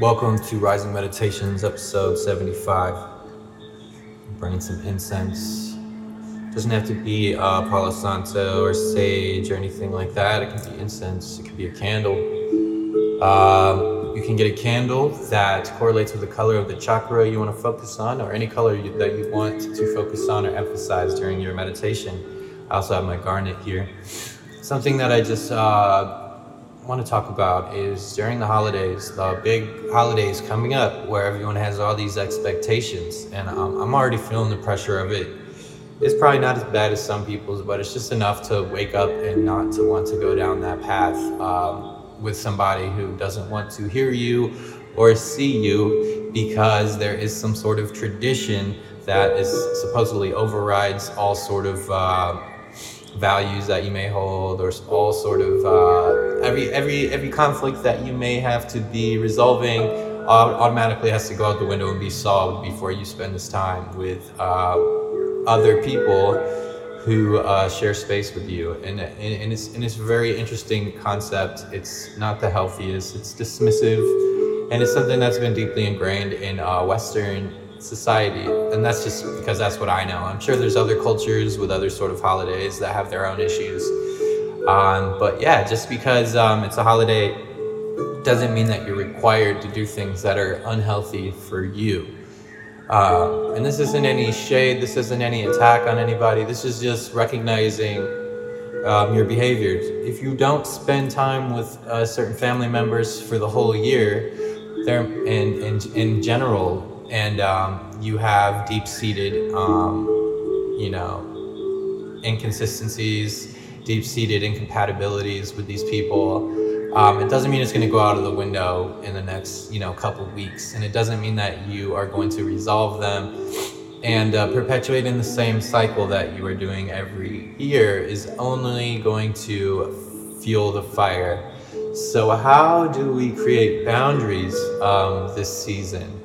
Welcome to Rising Meditations, episode 75. I'm burning some incense. Doesn't have to be uh, Palo Santo or sage or anything like that. It can be incense, it can be a candle. Um, you can get a candle that correlates with the color of the chakra you want to focus on, or any color you, that you want to focus on or emphasize during your meditation. I also have my garnet here. Something that I just uh, want to talk about is during the holidays, the big holidays coming up where everyone has all these expectations. And um, I'm already feeling the pressure of it. It's probably not as bad as some people's, but it's just enough to wake up and not to want to go down that path um, with somebody who doesn't want to hear you or see you because there is some sort of tradition that is supposedly overrides all sort of. Uh, values that you may hold or all sort of uh, every every every conflict that you may have to be resolving automatically has to go out the window and be solved before you spend this time with uh, other people who uh, share space with you. And, and, and, it's, and it's a very interesting concept. It's not the healthiest. It's dismissive. And it's something that's been deeply ingrained in uh, western society. And that's just because that's what i know. I'm sure there's other cultures with other sort of holidays that have their own issues. Um, but yeah just because um, it's a holiday doesn't mean that you're required to do things that are unhealthy for you. Uh, and this isn't any shade this isn't any attack on anybody. This is just recognizing um, your behaviors if you don't spend time with uh, certain family members for the whole year there and in general and um, you have deep-seated, um, you know, inconsistencies, deep-seated incompatibilities with these people. Um, it doesn't mean it's going to go out of the window in the next, you know, couple weeks, and it doesn't mean that you are going to resolve them. And uh, perpetuating the same cycle that you are doing every year is only going to fuel the fire. So, how do we create boundaries um, this season?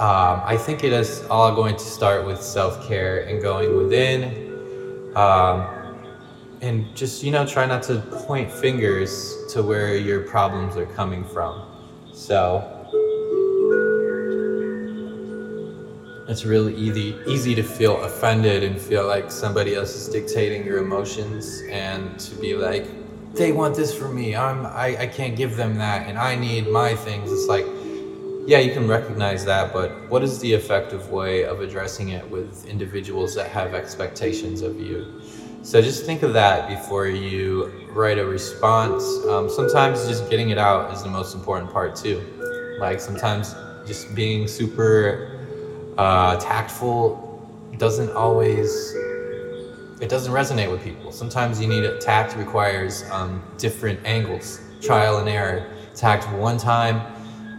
Um, I think it is all going to start with self care and going within. Um, and just, you know, try not to point fingers to where your problems are coming from. So, it's really easy easy to feel offended and feel like somebody else is dictating your emotions and to be like they want this from me i'm I, I can't give them that and i need my things it's like yeah, you can recognize that, but what is the effective way of addressing it with individuals that have expectations of you? So just think of that before you write a response. Um, sometimes just getting it out is the most important part too. Like sometimes just being super uh, tactful doesn't always it doesn't resonate with people. Sometimes you need it. Tact requires um, different angles, trial and error. Tact one time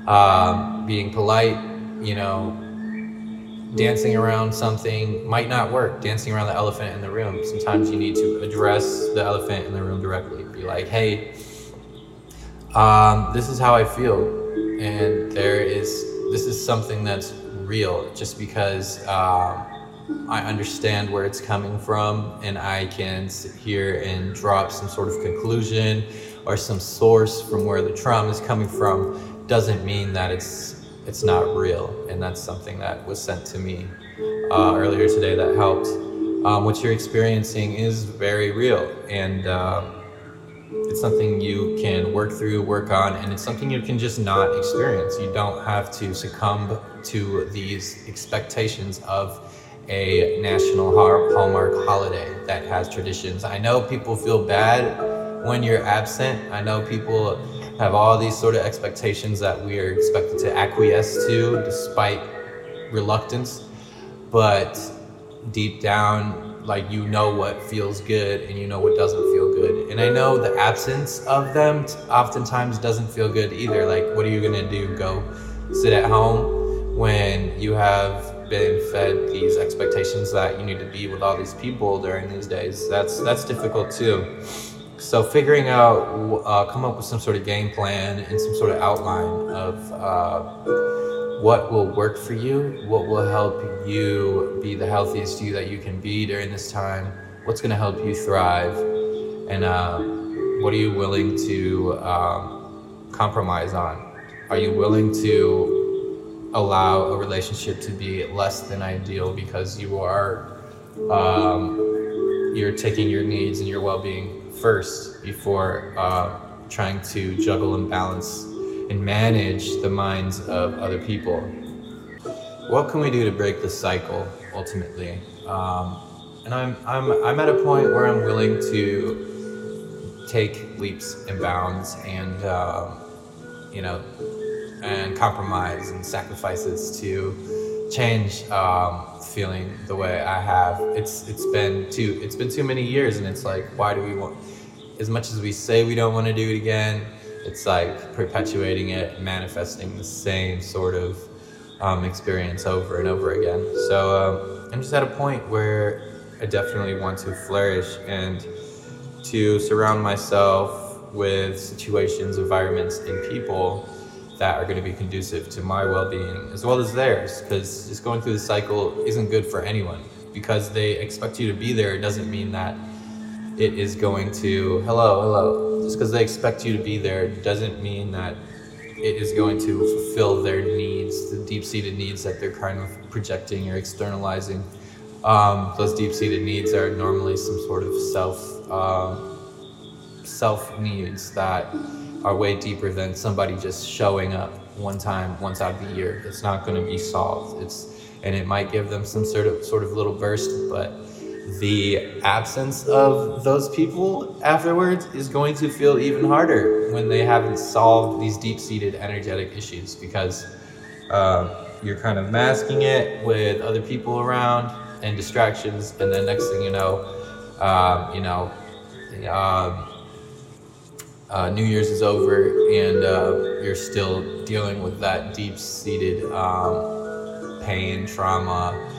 um, being polite, you know, dancing around something might not work. Dancing around the elephant in the room. Sometimes you need to address the elephant in the room directly. Be like, hey, um, this is how I feel. And there is, this is something that's real just because um, I understand where it's coming from and I can sit here and drop some sort of conclusion or some source from where the trauma is coming from doesn't mean that it's it's not real, and that's something that was sent to me uh, earlier today that helped. Um, what you're experiencing is very real, and uh, it's something you can work through, work on, and it's something you can just not experience. You don't have to succumb to these expectations of a national hallmark holiday that has traditions. I know people feel bad when you're absent. I know people have all these sort of expectations that we are expected to acquiesce to despite reluctance. But deep down, like you know what feels good and you know what doesn't feel good. And I know the absence of them oftentimes doesn't feel good either. Like, what are you gonna do? Go sit at home when you have been fed these expectations that you need to be with all these people during these days. That's that's difficult too. So figuring out, uh, come up with some sort of game plan and some sort of outline of uh, what will work for you, what will help you be the healthiest you that you can be during this time, what's going to help you thrive, and uh, what are you willing to um, compromise on? Are you willing to allow a relationship to be less than ideal because you are um, you're taking your needs and your well-being first before uh, trying to juggle and balance and manage the minds of other people. What can we do to break the cycle ultimately? Um, and I'm, I'm, I'm at a point where i'm willing to take leaps and bounds and uh, you know and compromise and sacrifices to change um, feeling the way I have. It's it's been too it's been too many years, and it's like, why do we want? As much as we say we don't want to do it again, it's like perpetuating it, manifesting the same sort of um, experience over and over again. So um, I'm just at a point where I definitely want to flourish and to surround myself with situations, environments, and people that are going to be conducive to my well-being as well as theirs because just going through the cycle isn't good for anyone. Because they expect you to be there doesn't mean that it is going to hello hello. Just because they expect you to be there doesn't mean that it is going to fulfill their needs the deep-seated needs that they're kind of projecting or externalizing. Um, those deep-seated needs are normally some sort of self um, self needs that are way deeper than somebody just showing up one time, once out of the year. It's not going to be solved. It's and it might give them some sort of sort of little burst, but the absence of those people afterwards is going to feel even harder when they haven't solved these deep-seated energetic issues because uh, you're kind of masking it with other people around and distractions, and then next thing you know, um, you know. Um, uh, New Year's is over and uh, you're still dealing with that deep seated um, pain, trauma,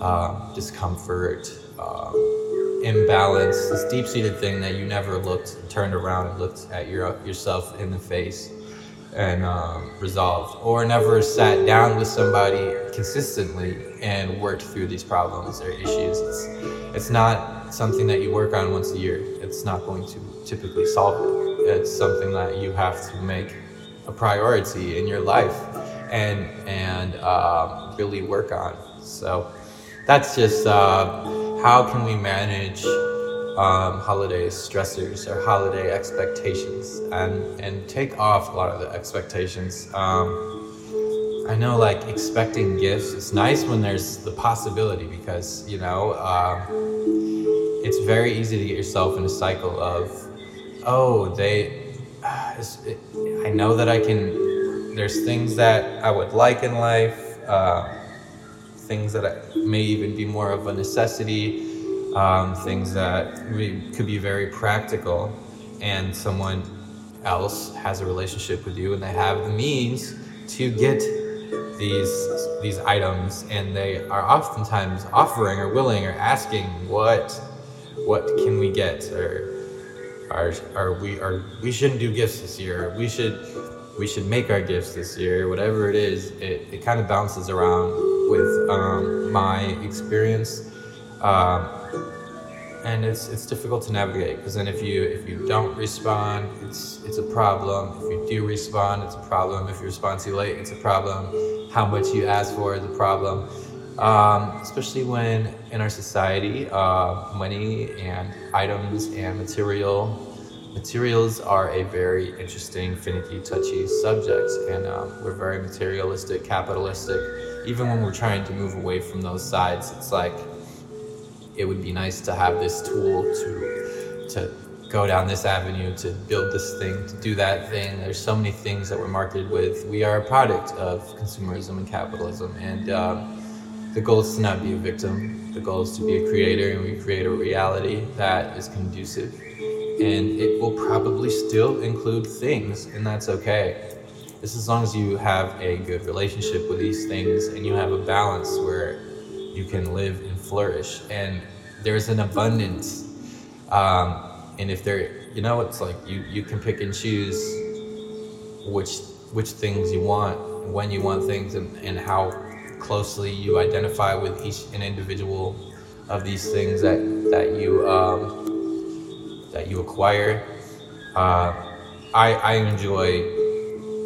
uh, discomfort, um, imbalance, this deep seated thing that you never looked, turned around and looked at your, yourself in the face and um, resolved, or never sat down with somebody consistently and worked through these problems or issues. It's, it's not something that you work on once a year, it's not going to typically solve it it's something that you have to make a priority in your life and and uh, really work on. So that's just uh, how can we manage um, holiday stressors or holiday expectations and and take off a lot of the expectations. Um, I know like expecting gifts is nice when there's the possibility because you know uh, it's very easy to get yourself in a cycle of oh, they, I know that I can, there's things that I would like in life, uh, things that I, may even be more of a necessity, um, things that could be very practical, and someone else has a relationship with you and they have the means to get these these items and they are oftentimes offering or willing or asking what what can we get or are are we are we shouldn't do gifts this year. We should we should make our gifts this year. Whatever it is, it, it kind of bounces around with um, my experience, um, and it's it's difficult to navigate because then if you if you don't respond, it's it's a problem. If you do respond, it's a problem. If you respond too late, it's a problem. How much you ask for is a problem. Um, especially when in our society, uh, money and items and material materials are a very interesting, finicky, touchy subject, and um, we're very materialistic, capitalistic. Even when we're trying to move away from those sides, it's like it would be nice to have this tool to to go down this avenue, to build this thing, to do that thing. There's so many things that we're marketed with. We are a product of consumerism and capitalism, and um, the goal is to not be a victim. The goal is to be a creator, and we create a reality that is conducive. And it will probably still include things, and that's okay. Just as long as you have a good relationship with these things and you have a balance where you can live and flourish. And there's an abundance. Um, and if there, you know, it's like you, you can pick and choose which which things you want, when you want things, and, and how closely you identify with each an individual of these things that that you um, that you acquire. Uh, I, I enjoy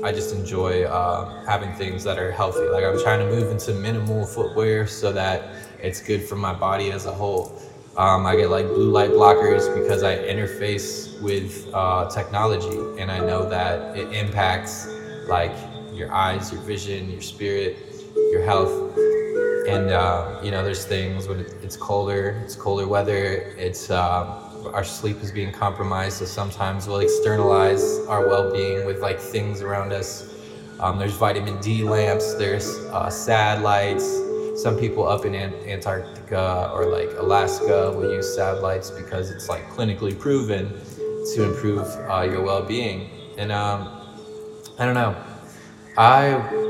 I just enjoy uh, having things that are healthy. Like I'm trying to move into minimal footwear so that it's good for my body as a whole. Um, I get like blue light blockers because I interface with uh, technology and I know that it impacts like your eyes, your vision, your spirit, your health. And uh, you know, there's things when it's colder, it's colder weather, it's uh, our sleep is being compromised. So sometimes we'll externalize our well-being with like things around us. Um, there's vitamin D lamps. There's uh, sad lights. Some people up in Antarctica or like Alaska will use sad lights because it's like clinically proven to improve uh, your well-being. And um, I don't know. I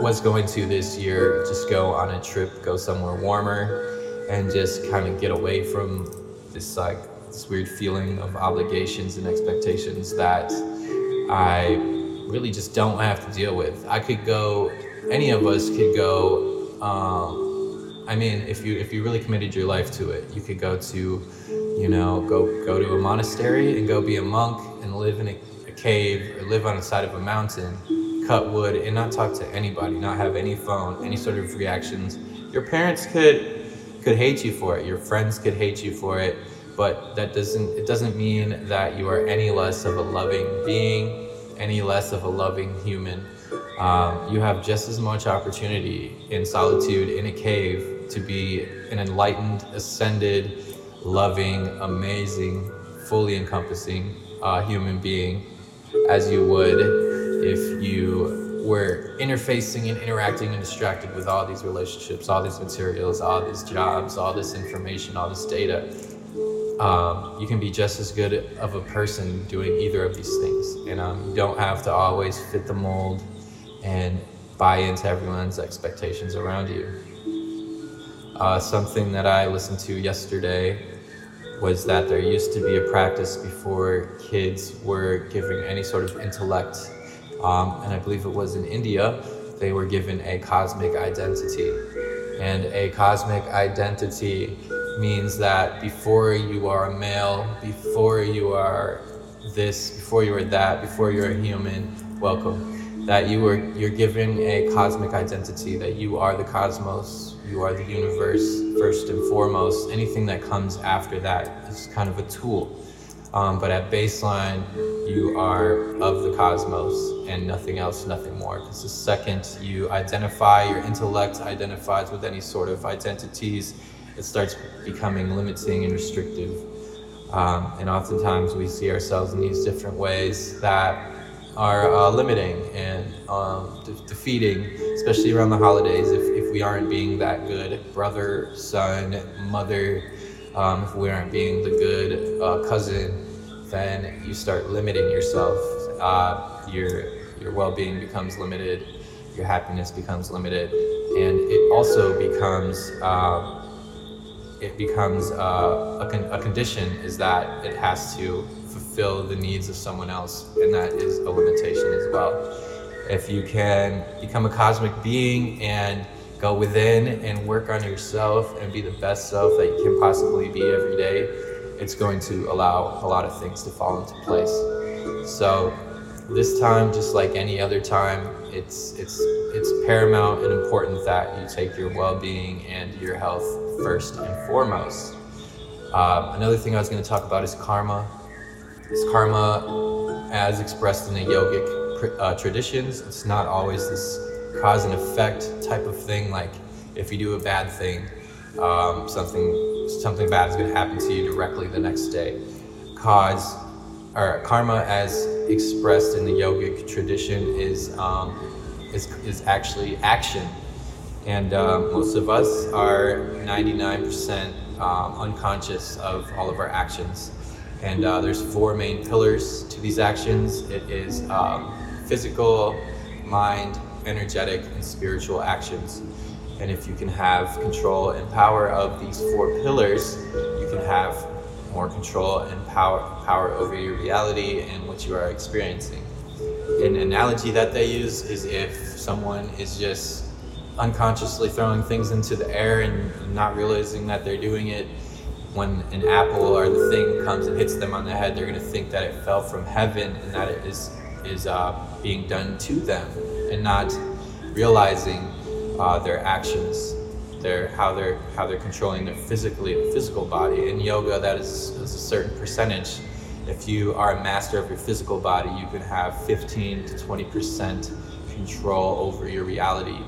was going to this year just go on a trip, go somewhere warmer, and just kind of get away from this like this weird feeling of obligations and expectations that I really just don't have to deal with. I could go, any of us could go. Um, I mean, if you if you really committed your life to it, you could go to, you know, go go to a monastery and go be a monk and live in a, a cave or live on the side of a mountain, cut wood and not talk to anybody, not have any phone, any sort of reactions. Your parents could could hate you for it. Your friends could hate you for it, but that doesn't it doesn't mean that you are any less of a loving being, any less of a loving human. Um, you have just as much opportunity in solitude in a cave to be an enlightened, ascended, loving, amazing, fully encompassing uh, human being as you would if you we're interfacing and interacting and distracted with all these relationships, all these materials, all these jobs, all this information, all this data. Um, you can be just as good of a person doing either of these things. And um, you don't have to always fit the mold and buy into everyone's expectations around you. Uh, something that I listened to yesterday was that there used to be a practice before kids were given any sort of intellect um, and I believe it was in India, they were given a cosmic identity. And a cosmic identity means that before you are a male, before you are this, before you are that, before you're a human, welcome. That you are you're given a cosmic identity, that you are the cosmos, you are the universe first and foremost. Anything that comes after that is kind of a tool. Um, but at baseline, you are of the cosmos and nothing else, nothing more. Because the second you identify, your intellect identifies with any sort of identities, it starts becoming limiting and restrictive. Um, and oftentimes we see ourselves in these different ways that are uh, limiting and um, de- defeating, especially around the holidays if, if we aren't being that good brother, son, mother um, if we aren't being the good uh, cousin, then you start limiting yourself. Uh, your your well-being becomes limited. Your happiness becomes limited, and it also becomes uh, it becomes uh, a, con- a condition is that it has to fulfill the needs of someone else, and that is a limitation as well. If you can become a cosmic being and go within and work on yourself and be the best self that you can possibly be every day, it's going to allow a lot of things to fall into place. So this time, just like any other time, it's it's it's paramount and important that you take your well-being and your health first and foremost. Uh, another thing I was going to talk about is karma. It's karma as expressed in the yogic uh, traditions. It's not always this cause and effect type of thing. Like if you do a bad thing, um, something something bad is going to happen to you directly the next day. Cause or karma, as expressed in the yogic tradition, is um, is is actually action, and uh, most of us are 99% um, unconscious of all of our actions. And uh, there's four main pillars to these actions. It is um, physical, mind, energetic, and spiritual actions. And if you can have control and power of these four pillars, you can have more control and power power over your reality and what you are experiencing. An analogy that they use is if someone is just unconsciously throwing things into the air and not realizing that they're doing it, when an apple or the thing comes and hits them on the head, they're going to think that it fell from heaven and that it is is uh, being done to them and not realizing uh, their actions, their how they're how they're controlling their physically physical body. In yoga, that is, is a certain percentage. If you are a master of your physical body, you can have 15 to 20 percent control over your reality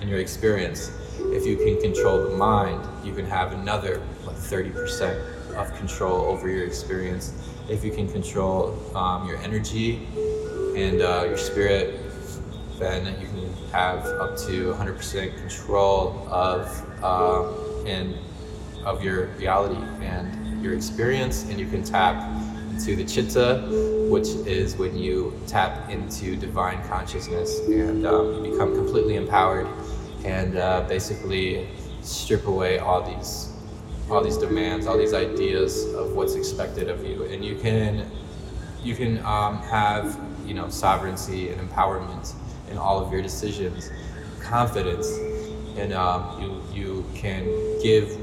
and your experience. If you can control the mind, you can have another like 30 percent of control over your experience. If you can control um, your energy and uh, your spirit, then you can have up to 100% control of uh, and of your reality and your experience, and you can tap into the chitta, which is when you tap into divine consciousness and um, you become completely empowered and uh, basically strip away all these all these demands, all these ideas of what's expected of you, and you can you can um, have you know sovereignty and empowerment in all of your decisions, confidence, and um, you you can give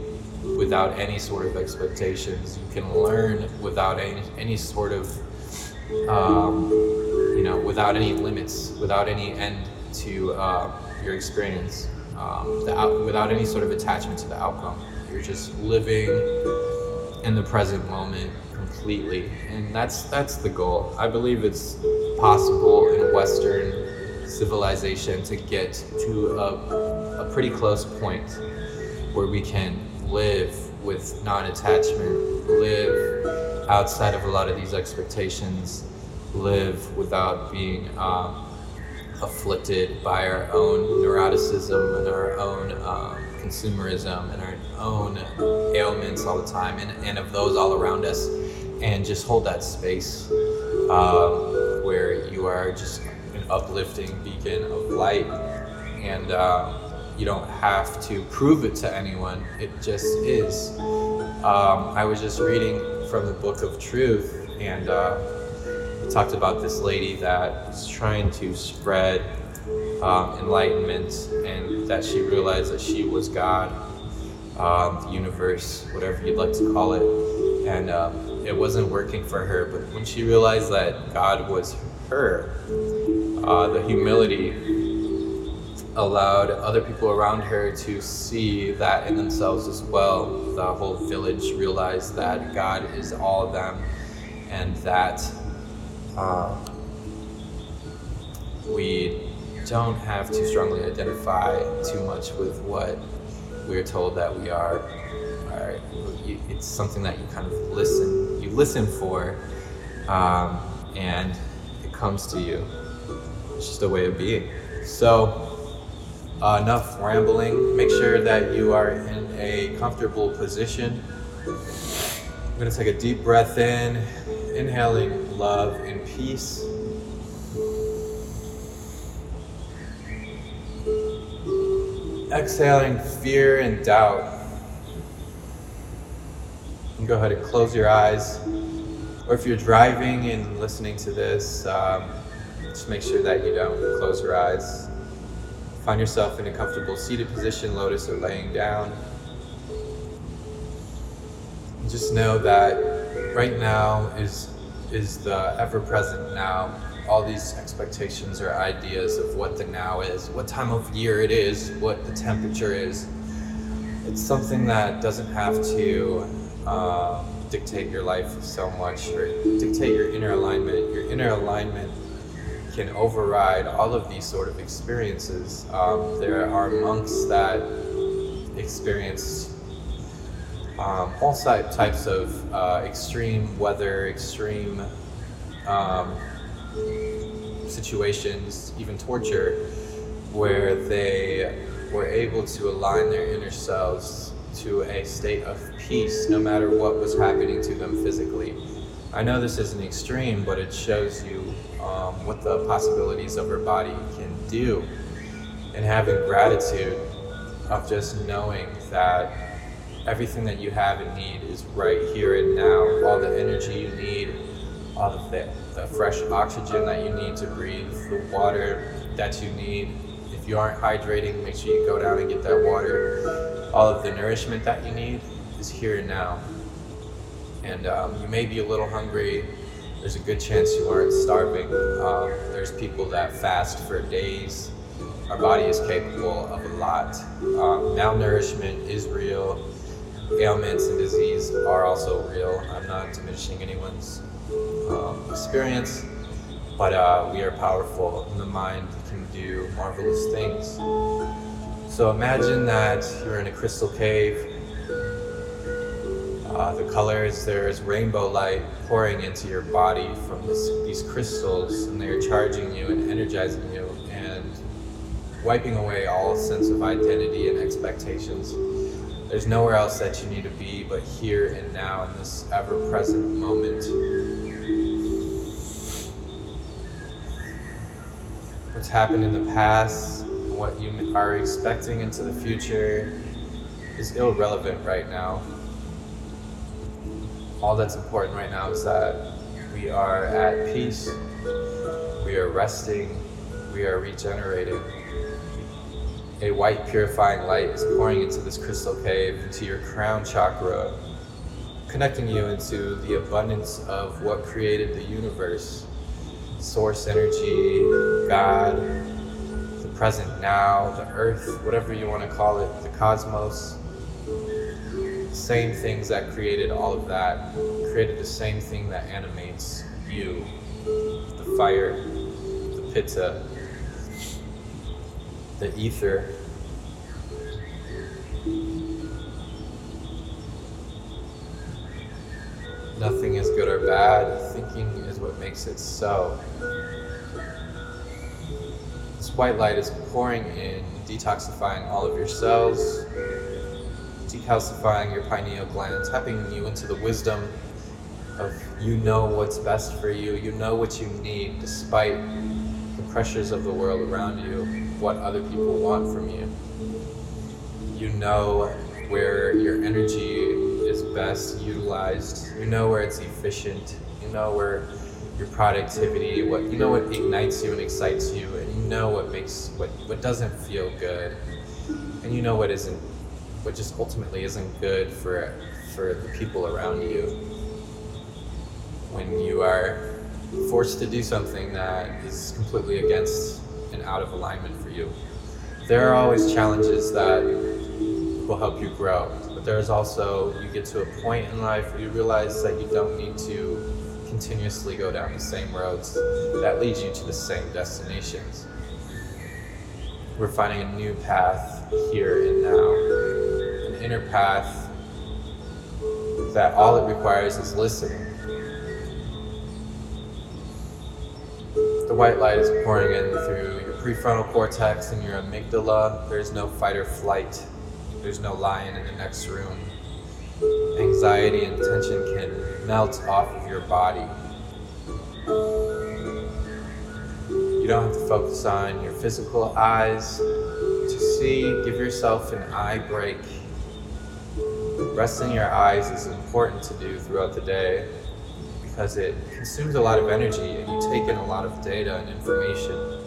without any sort of expectations. You can learn without any any sort of um, you know without any limits, without any end to uh, your experience, um, out, without any sort of attachment to the outcome. You're just living in the present moment completely, and that's that's the goal. I believe it's possible in Western civilization to get to a, a pretty close point where we can live with non-attachment, live outside of a lot of these expectations, live without being um, afflicted by our own neuroticism and our own um, consumerism and our own ailments all the time and, and of those all around us and just hold that space um, where you are just an uplifting beacon of light. And uh, you don't have to prove it to anyone. It just is. Um, i was just reading from the book of truth and uh, it talked about this lady that was trying to spread um, enlightenment and that she realized that she was God, um, the universe, whatever you'd like to call it. And um, it wasn't working for her. But when she realized that God was her, uh, the humility allowed other people around her to see that in themselves as well. The whole village realized that God is all of them and that uh, we don't have to strongly identify too much with what we're told that we are. It's something that you kind of listen, listen for, um, and it comes to you. It's just a way of being. So, uh, enough rambling. Make sure that you are in a comfortable position. I'm going to take a deep breath in, inhaling love and peace. exhaling fear and doubt. And go ahead and close your eyes. Or if you're driving and listening to this, um, just make sure that you don't close your eyes. Find yourself in a comfortable seated position, lotus or laying down. Just know that right now is is the ever present now all these expectations or ideas of what the now is, what time of year it is, what the temperature is. It's something that doesn't have to uh, dictate your life so much or dictate your inner alignment. Your inner alignment can override all of these sort of experiences. Um, there are monks that experience um, all types of uh, extreme weather, extreme um, situations, even torture, where they were able to align their inner selves to a state of peace no matter what was happening to them physically. I know this is an extreme, but it shows you um, what the possibilities of our body can do. And having gratitude of just knowing that everything that you have and need is right here and now. All the energy you need, all the the fresh oxygen that you need to breathe, the water that you need. If you aren't hydrating, make sure you go down and get that water. All of the nourishment that you need is here and now. And um, you may be a little hungry, there's a good chance you aren't starving. Um, there's people that fast for days. Our body is capable of a lot. Um, malnourishment is real. Ailments and disease are also real. I'm not diminishing anyone's um, experience, but uh, we are powerful, and the mind can do marvelous things. So imagine that you're in a crystal cave uh, the colors, there's rainbow light pouring into your body from this, these crystals, and they're charging you and energizing you and wiping away all sense of identity and expectations. There's nowhere else that you need to be but here and now in this ever present moment. What's happened in the past, what you are expecting into the future is irrelevant right now. All that's important right now is that we are at peace, we are resting, we are regenerating. A white purifying light is pouring into this crystal cave, into your crown chakra, connecting you into the abundance of what created the universe source energy, God, the present now, the earth, whatever you want to call it, the cosmos The same things that created all of that created the same thing that animates you the fire, the pitta, the ether. Nothing is good or bad, thinking is what makes it so. This white light is pouring in, detoxifying all of your cells, decalcifying your pineal gland, tapping you into the wisdom of you know what's best for you, you know what you need despite the pressures of the world around you, what other people want from you. You know where your energy best utilized, you know where it's efficient, you know where your productivity, what you know what ignites you and excites you, and you know what makes what what doesn't feel good, and you know what isn't what just ultimately isn't good for for the people around you. When you are forced to do something that is completely against and out of alignment for you. There are always challenges that will help you grow, there's also you get to a point in life where you realize that you don't need to continuously go down the same roads that leads you to the same destinations. We're finding a new path here and now an inner path that all it requires is listening. The white light is pouring in through your prefrontal cortex and your amygdala. There's no fight or flight. There's no lion in the next room. Anxiety and tension can melt off of your body. You don't have to focus on your physical eyes to see. Give yourself an eye break resting your eyes is important to do throughout the day because it consumes a lot of energy and you take in a lot of data and information.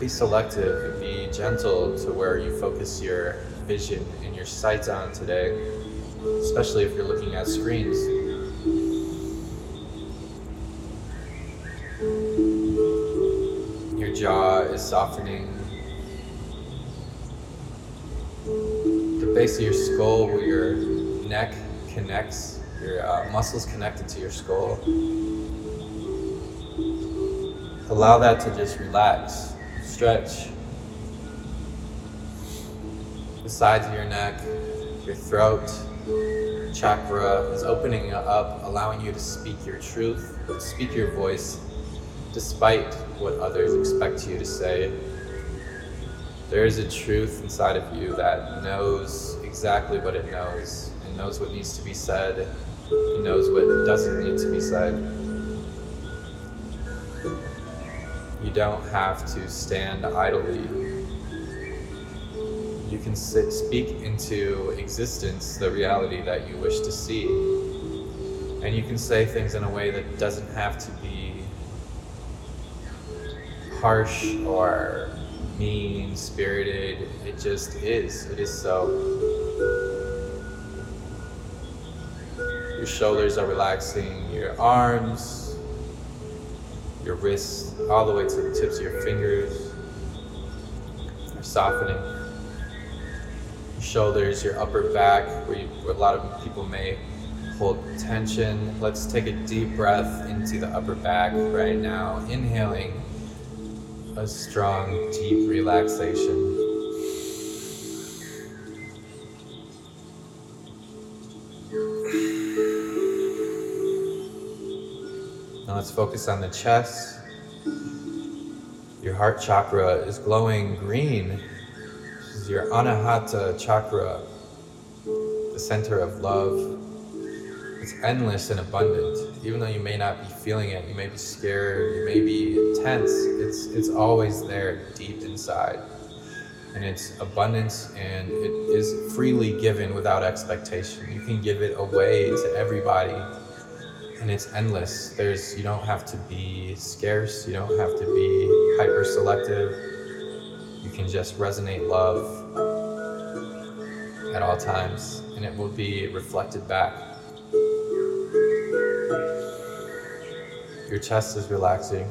Be selective and be gentle to where you focus your vision and your sights on today, especially if you're looking at screens. Your jaw is softening The base of your skull where your neck connects, your uh, muscles connected to your skull. Allow that to just relax, stretch. Sides of your neck, your throat, chakra is opening up, allowing you to speak your truth, speak your voice, despite what others expect you to say. There is a truth inside of you that knows exactly what it knows. It knows what needs to be said. It knows what doesn't need to be said. You don't have to stand idly. You can sit, speak into existence the reality that you wish to see. And you can say things in a way that doesn't have to be harsh or mean spirited. It just is. It is so. Your shoulders are relaxing, your arms, your wrists, all the way to the tips of your fingers. You're softening. Shoulders, your upper back, where, you, where a lot of people may hold tension. Let's take a deep breath into the upper back right now. Inhaling a strong, deep relaxation. Now let's focus on the chest. Your heart chakra is glowing green. Is your Anahata chakra, the center of love. It's endless and abundant. Even though you may not be feeling it, you may be scared, you may be tense, it's, it's always there deep inside. And it's abundance and it is freely given without expectation. You can give it away to everybody and it's endless. There's you don't have to be scarce, you don't have to be hyper selective. You can just resonate love at all times and it will be reflected back. Your chest is relaxing.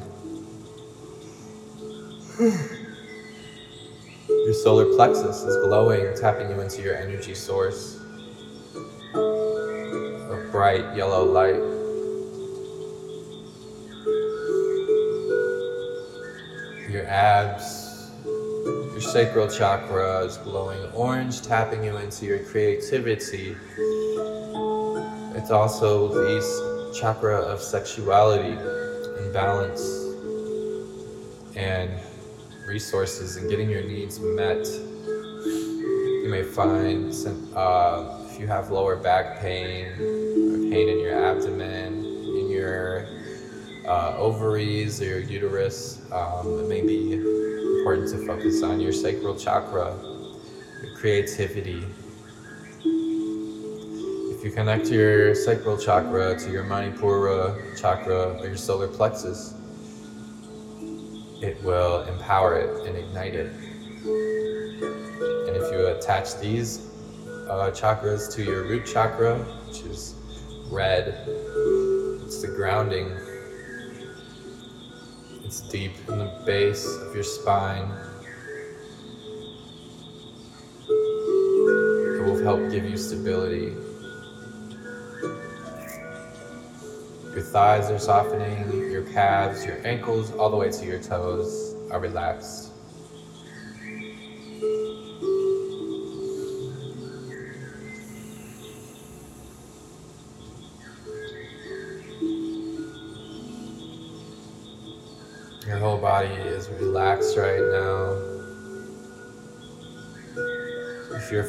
Your solar plexus is glowing, tapping you into your energy source. A bright yellow light. Your abs, your sacral chakra is glowing orange, tapping you into your creativity. It's also the chakra of sexuality and balance and resources and getting your needs met. You may find some, uh, if you have lower back pain or pain in your abdomen, in your uh, ovaries or your uterus, um, it may be important to focus on your sacral chakra, your creativity. If you connect your sacral chakra to your Manipura chakra or your solar plexus, it will empower it and ignite it. And if you attach these uh, chakras to your root chakra, which is red, it's the grounding. It's deep in the base of your spine. It will help give you stability. Your thighs are softening, your calves, your ankles, all the way to your toes are relaxed.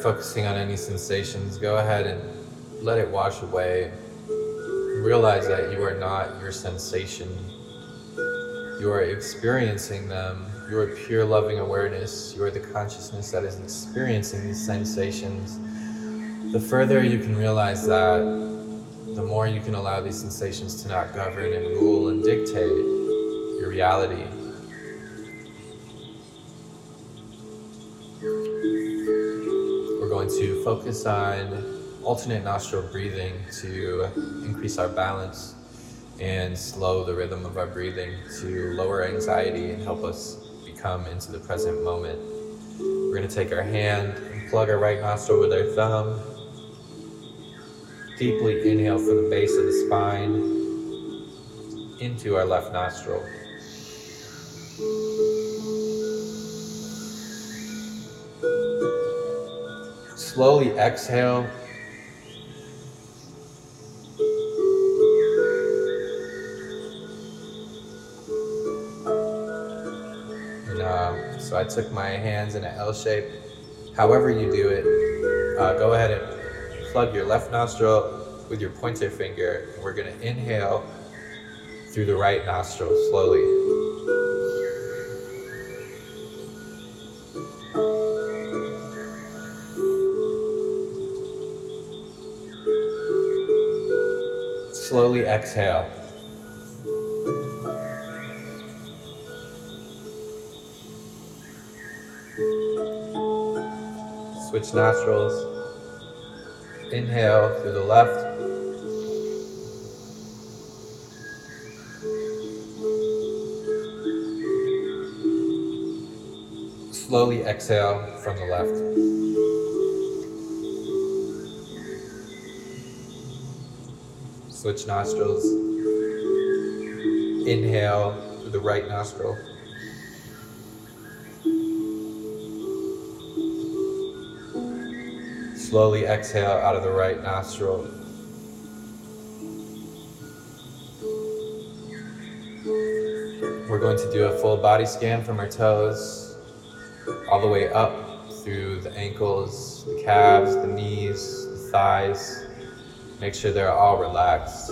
Focusing on any sensations, go ahead and let it wash away. Realize that you are not your sensation. You are experiencing them. You are pure loving awareness. You are the consciousness that is experiencing these sensations. The further you can realize that, the more you can allow these sensations to not govern and rule and dictate your reality. Going to focus on alternate nostril breathing to increase our balance and slow the rhythm of our breathing to lower anxiety and help us become into the present moment. We're going to take our hand and plug our right nostril with our thumb. Deeply inhale from the base of the spine into our left nostril. Slowly exhale. And, uh, so I took my hands in an L shape. However you do it, uh, go ahead and plug your left nostril with your pointer finger. And we're going to inhale through the right nostril slowly. exhale. Switch nostrils. Inhale through the left. Slowly exhale from the left. Switch nostrils. Inhale through the right nostril. Slowly exhale out of the right nostril. We're going to do a full body scan from our toes all the way up through the ankles, the calves, the knees, the thighs. Make sure they're all relaxed.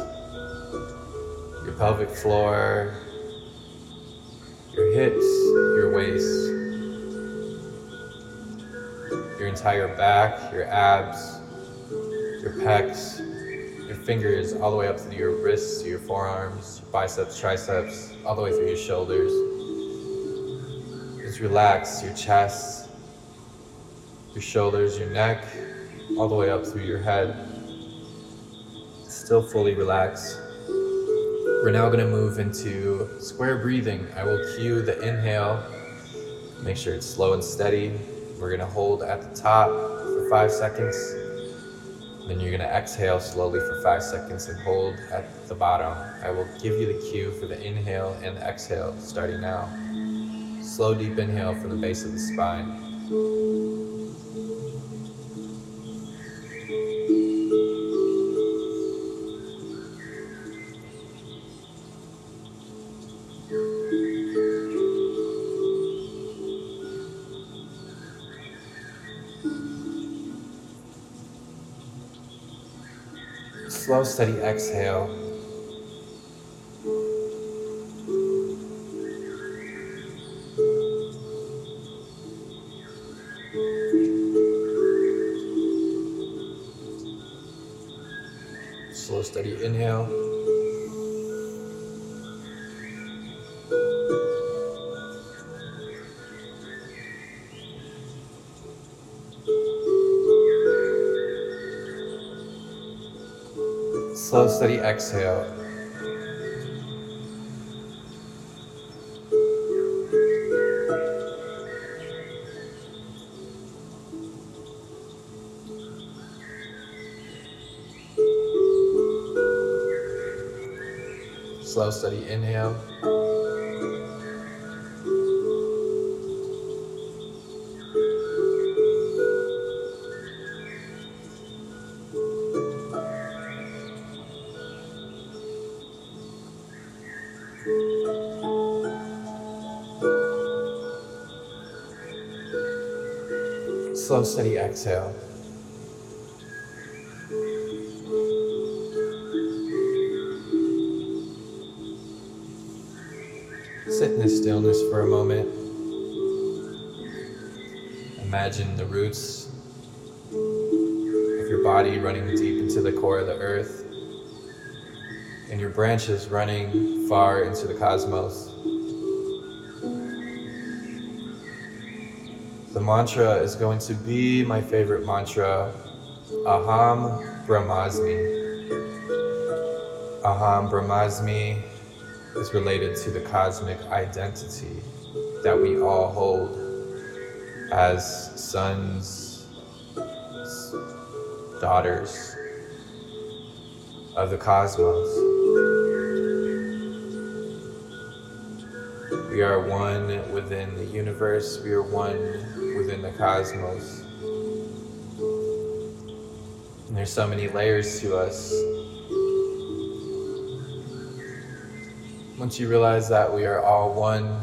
Your pelvic floor, your hips, your waist, your entire back, your abs, your pecs, your fingers all the way up to your wrists, your forearms, your biceps, triceps, all the way through your shoulders. Just relax your chest, your shoulders, your neck, all the way up through your head. Still fully relaxed. We're now going to move into square breathing. I will cue the inhale. Make sure it's slow and steady. We're going to hold at the top for five seconds. Then you're going to exhale slowly for five seconds and hold at the bottom. I will give you the cue for the inhale and the exhale starting now. Slow, deep inhale from the base of the spine. Slow, steady exhale. Steady exhale. Slow, steady inhale. Slow, steady exhale. Sit in this stillness for a moment. Imagine the roots of your body running deep into the core of the earth, and your branches running far into the cosmos. Mantra is going to be my favorite mantra Aham Brahmasmi. Aham Brahmasmi is related to the cosmic identity that we all hold as sons, daughters of the cosmos. We are one within the universe, we are one within the cosmos. And there's so many layers to us. Once you realize that we are all one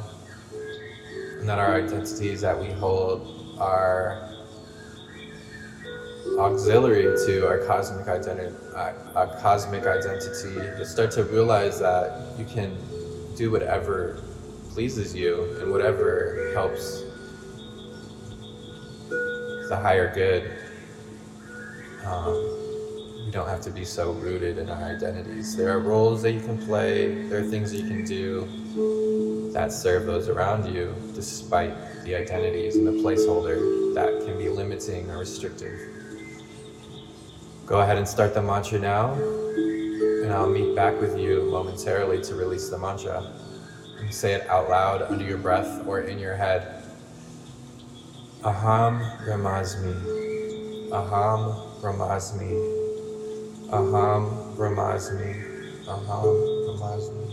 and that our identities that we hold are auxiliary to our cosmic identity, uh, our cosmic identity, you start to realize that you can do whatever pleases you and whatever helps the higher good. Um, you don't have to be so rooted in our identities. There are roles that you can play, there are things you can do that serve those around you, despite the identities and the placeholder that can be limiting or restrictive. Go ahead and start the mantra now, and I'll meet back with you momentarily to release the mantra. And say it out loud under your breath or in your head. Aham Brahmasmi. Aham Brahmasmi. Aham Brahmasmi. Aham Brahmasmi.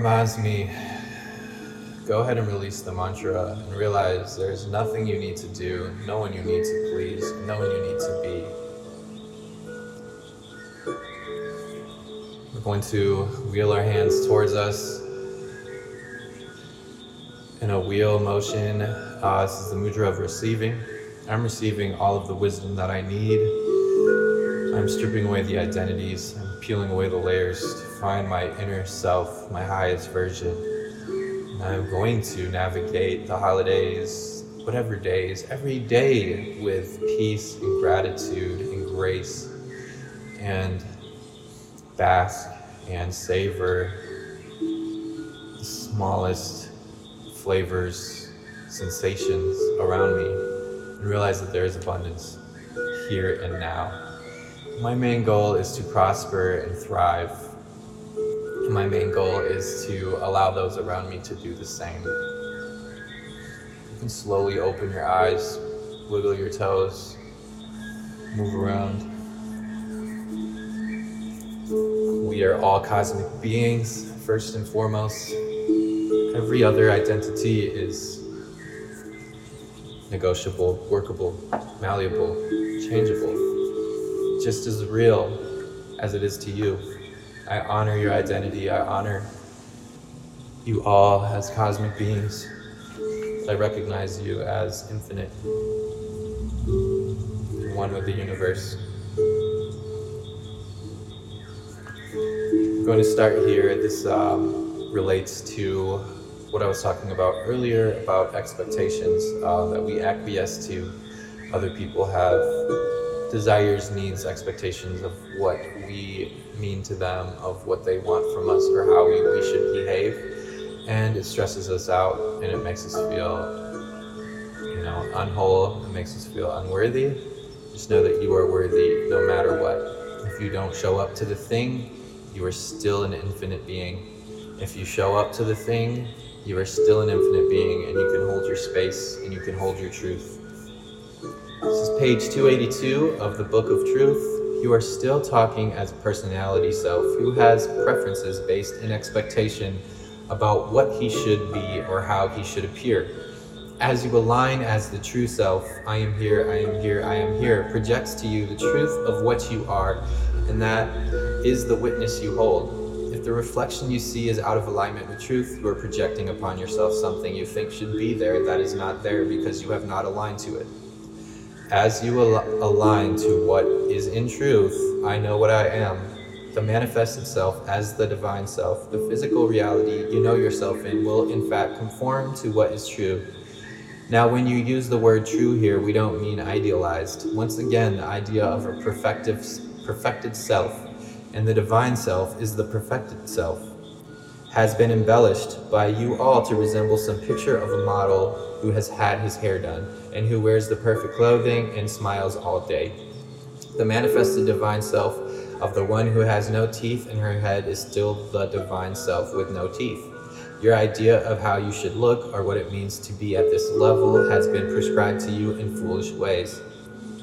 Aham me Go ahead and release the mantra and realize there's nothing you need to do, no one you need to please, no one you need to be. We're going to wheel our hands towards us in a wheel motion. Uh, this is the mudra of receiving. I'm receiving all of the wisdom that I need. I'm stripping away the identities. I'm peeling away the layers find my inner self, my highest version. And I'm going to navigate the holidays, whatever days, every day with peace and gratitude and grace and bask and savor the smallest flavors, sensations around me, and realize that there is abundance here and now. My main goal is to prosper and thrive. My main goal is to allow those around me to do the same. You can slowly open your eyes, wiggle your toes, move around. We are all cosmic beings, first and foremost. Every other identity is negotiable, workable, malleable, changeable just as real as it is to you. I honor your identity. I honor you all as cosmic beings. I recognize you as infinite, one with the universe. I'm going to start here. This um, relates to what I was talking about earlier about expectations uh, that we acquiesce to. Other people have desires, needs, expectations of what we mean to them, of what they want from us, or how we, we should behave. And it stresses us out and it makes us feel, you know, unwhole. It makes us feel unworthy. Just know that you are worthy no matter what. If you don't show up to the thing, you are still an infinite being. If you show up to the thing, you are still an infinite being and you can hold your space and you can hold your truth this is page 282 of the Book of Truth. You are still talking as a personality self who has preferences based in expectation about what he should be or how he should appear. As you align as the true self, I am here, I am here, I am here, projects to you the truth of what you are, and that is the witness you hold. If the reflection you see is out of alignment with truth, you are projecting upon yourself something you think should be there that is not there because you have not aligned to it. As you al- align to what is in truth, I know what I am, the manifested self as the divine self, the physical reality you know yourself in will in fact conform to what is true. Now, when you use the word true here, we don't mean idealized. Once again, the idea of a perfected, perfected self and the divine self is the perfected self has been embellished by you all to resemble some picture of a model who has had his hair done and who wears the perfect clothing and smiles all day. The manifested divine self of the one who has no teeth in her head is still the divine self with no teeth. Your idea of how you should look or what it means to be at this level has been prescribed to you in foolish ways.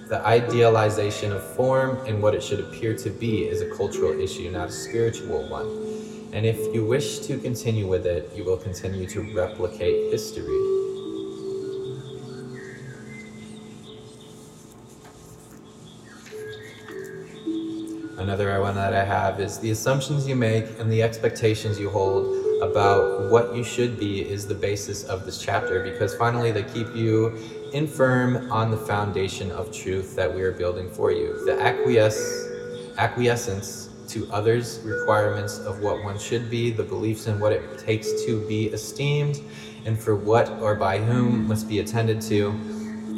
The idealization of form and what it should appear to be is a cultural issue, not a spiritual one. And if you wish to continue with it, you will continue to replicate history. Another one that I have is the assumptions you make and the expectations you hold about what you should be is the basis of this chapter because finally they keep you infirm on the foundation of truth that we are building for you. The acquiesce, acquiescence to others' requirements of what one should be, the beliefs in what it takes to be esteemed, and for what or by whom must be attended to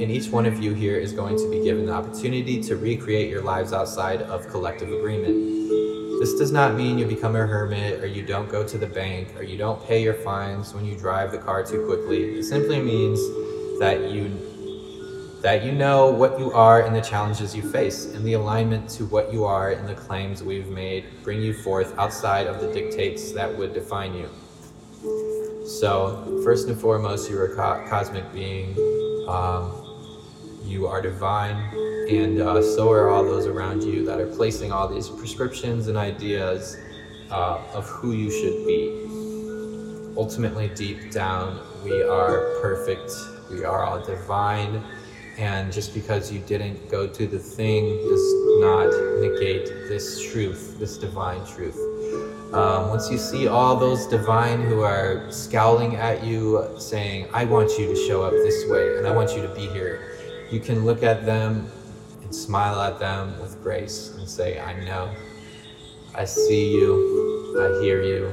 and each one of you here is going to be given the opportunity to recreate your lives outside of collective agreement. This does not mean you become a hermit or you don't go to the bank or you don't pay your fines when you drive the car too quickly. It simply means that you that you know what you are and the challenges you face and the alignment to what you are and the claims we've made bring you forth outside of the dictates that would define you. So, first and foremost, you're a co- cosmic being. Um, you are divine, and uh, so are all those around you that are placing all these prescriptions and ideas uh, of who you should be. Ultimately, deep down, we are perfect, we are all divine, and just because you didn't go to the thing does not negate this truth, this divine truth. Um, once you see all those divine who are scowling at you, saying, I want you to show up this way, and I want you to be here you can look at them and smile at them with grace and say, I know. I see you, I hear you,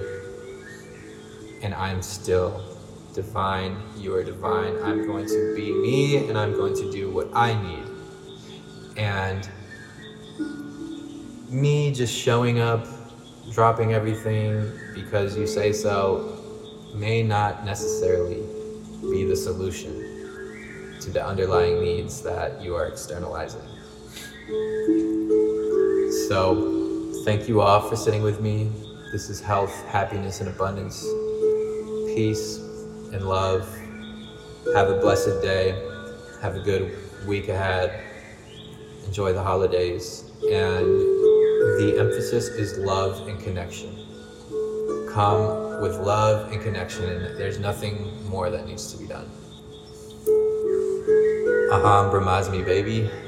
and I'm still divine. You are divine. I'm going to be me, and I'm going to do what I need. And me just showing up, dropping everything because you say so, may not necessarily be the solution to the underlying needs that you are externalizing. So, thank you all for sitting with me. This is health, happiness, and abundance, peace, and love. Have a blessed day. Have a good week ahead. Enjoy the holidays. And the emphasis is love and connection. Come with love and connection, and there's nothing more that needs to be done. Aham Brahmasmi, baby.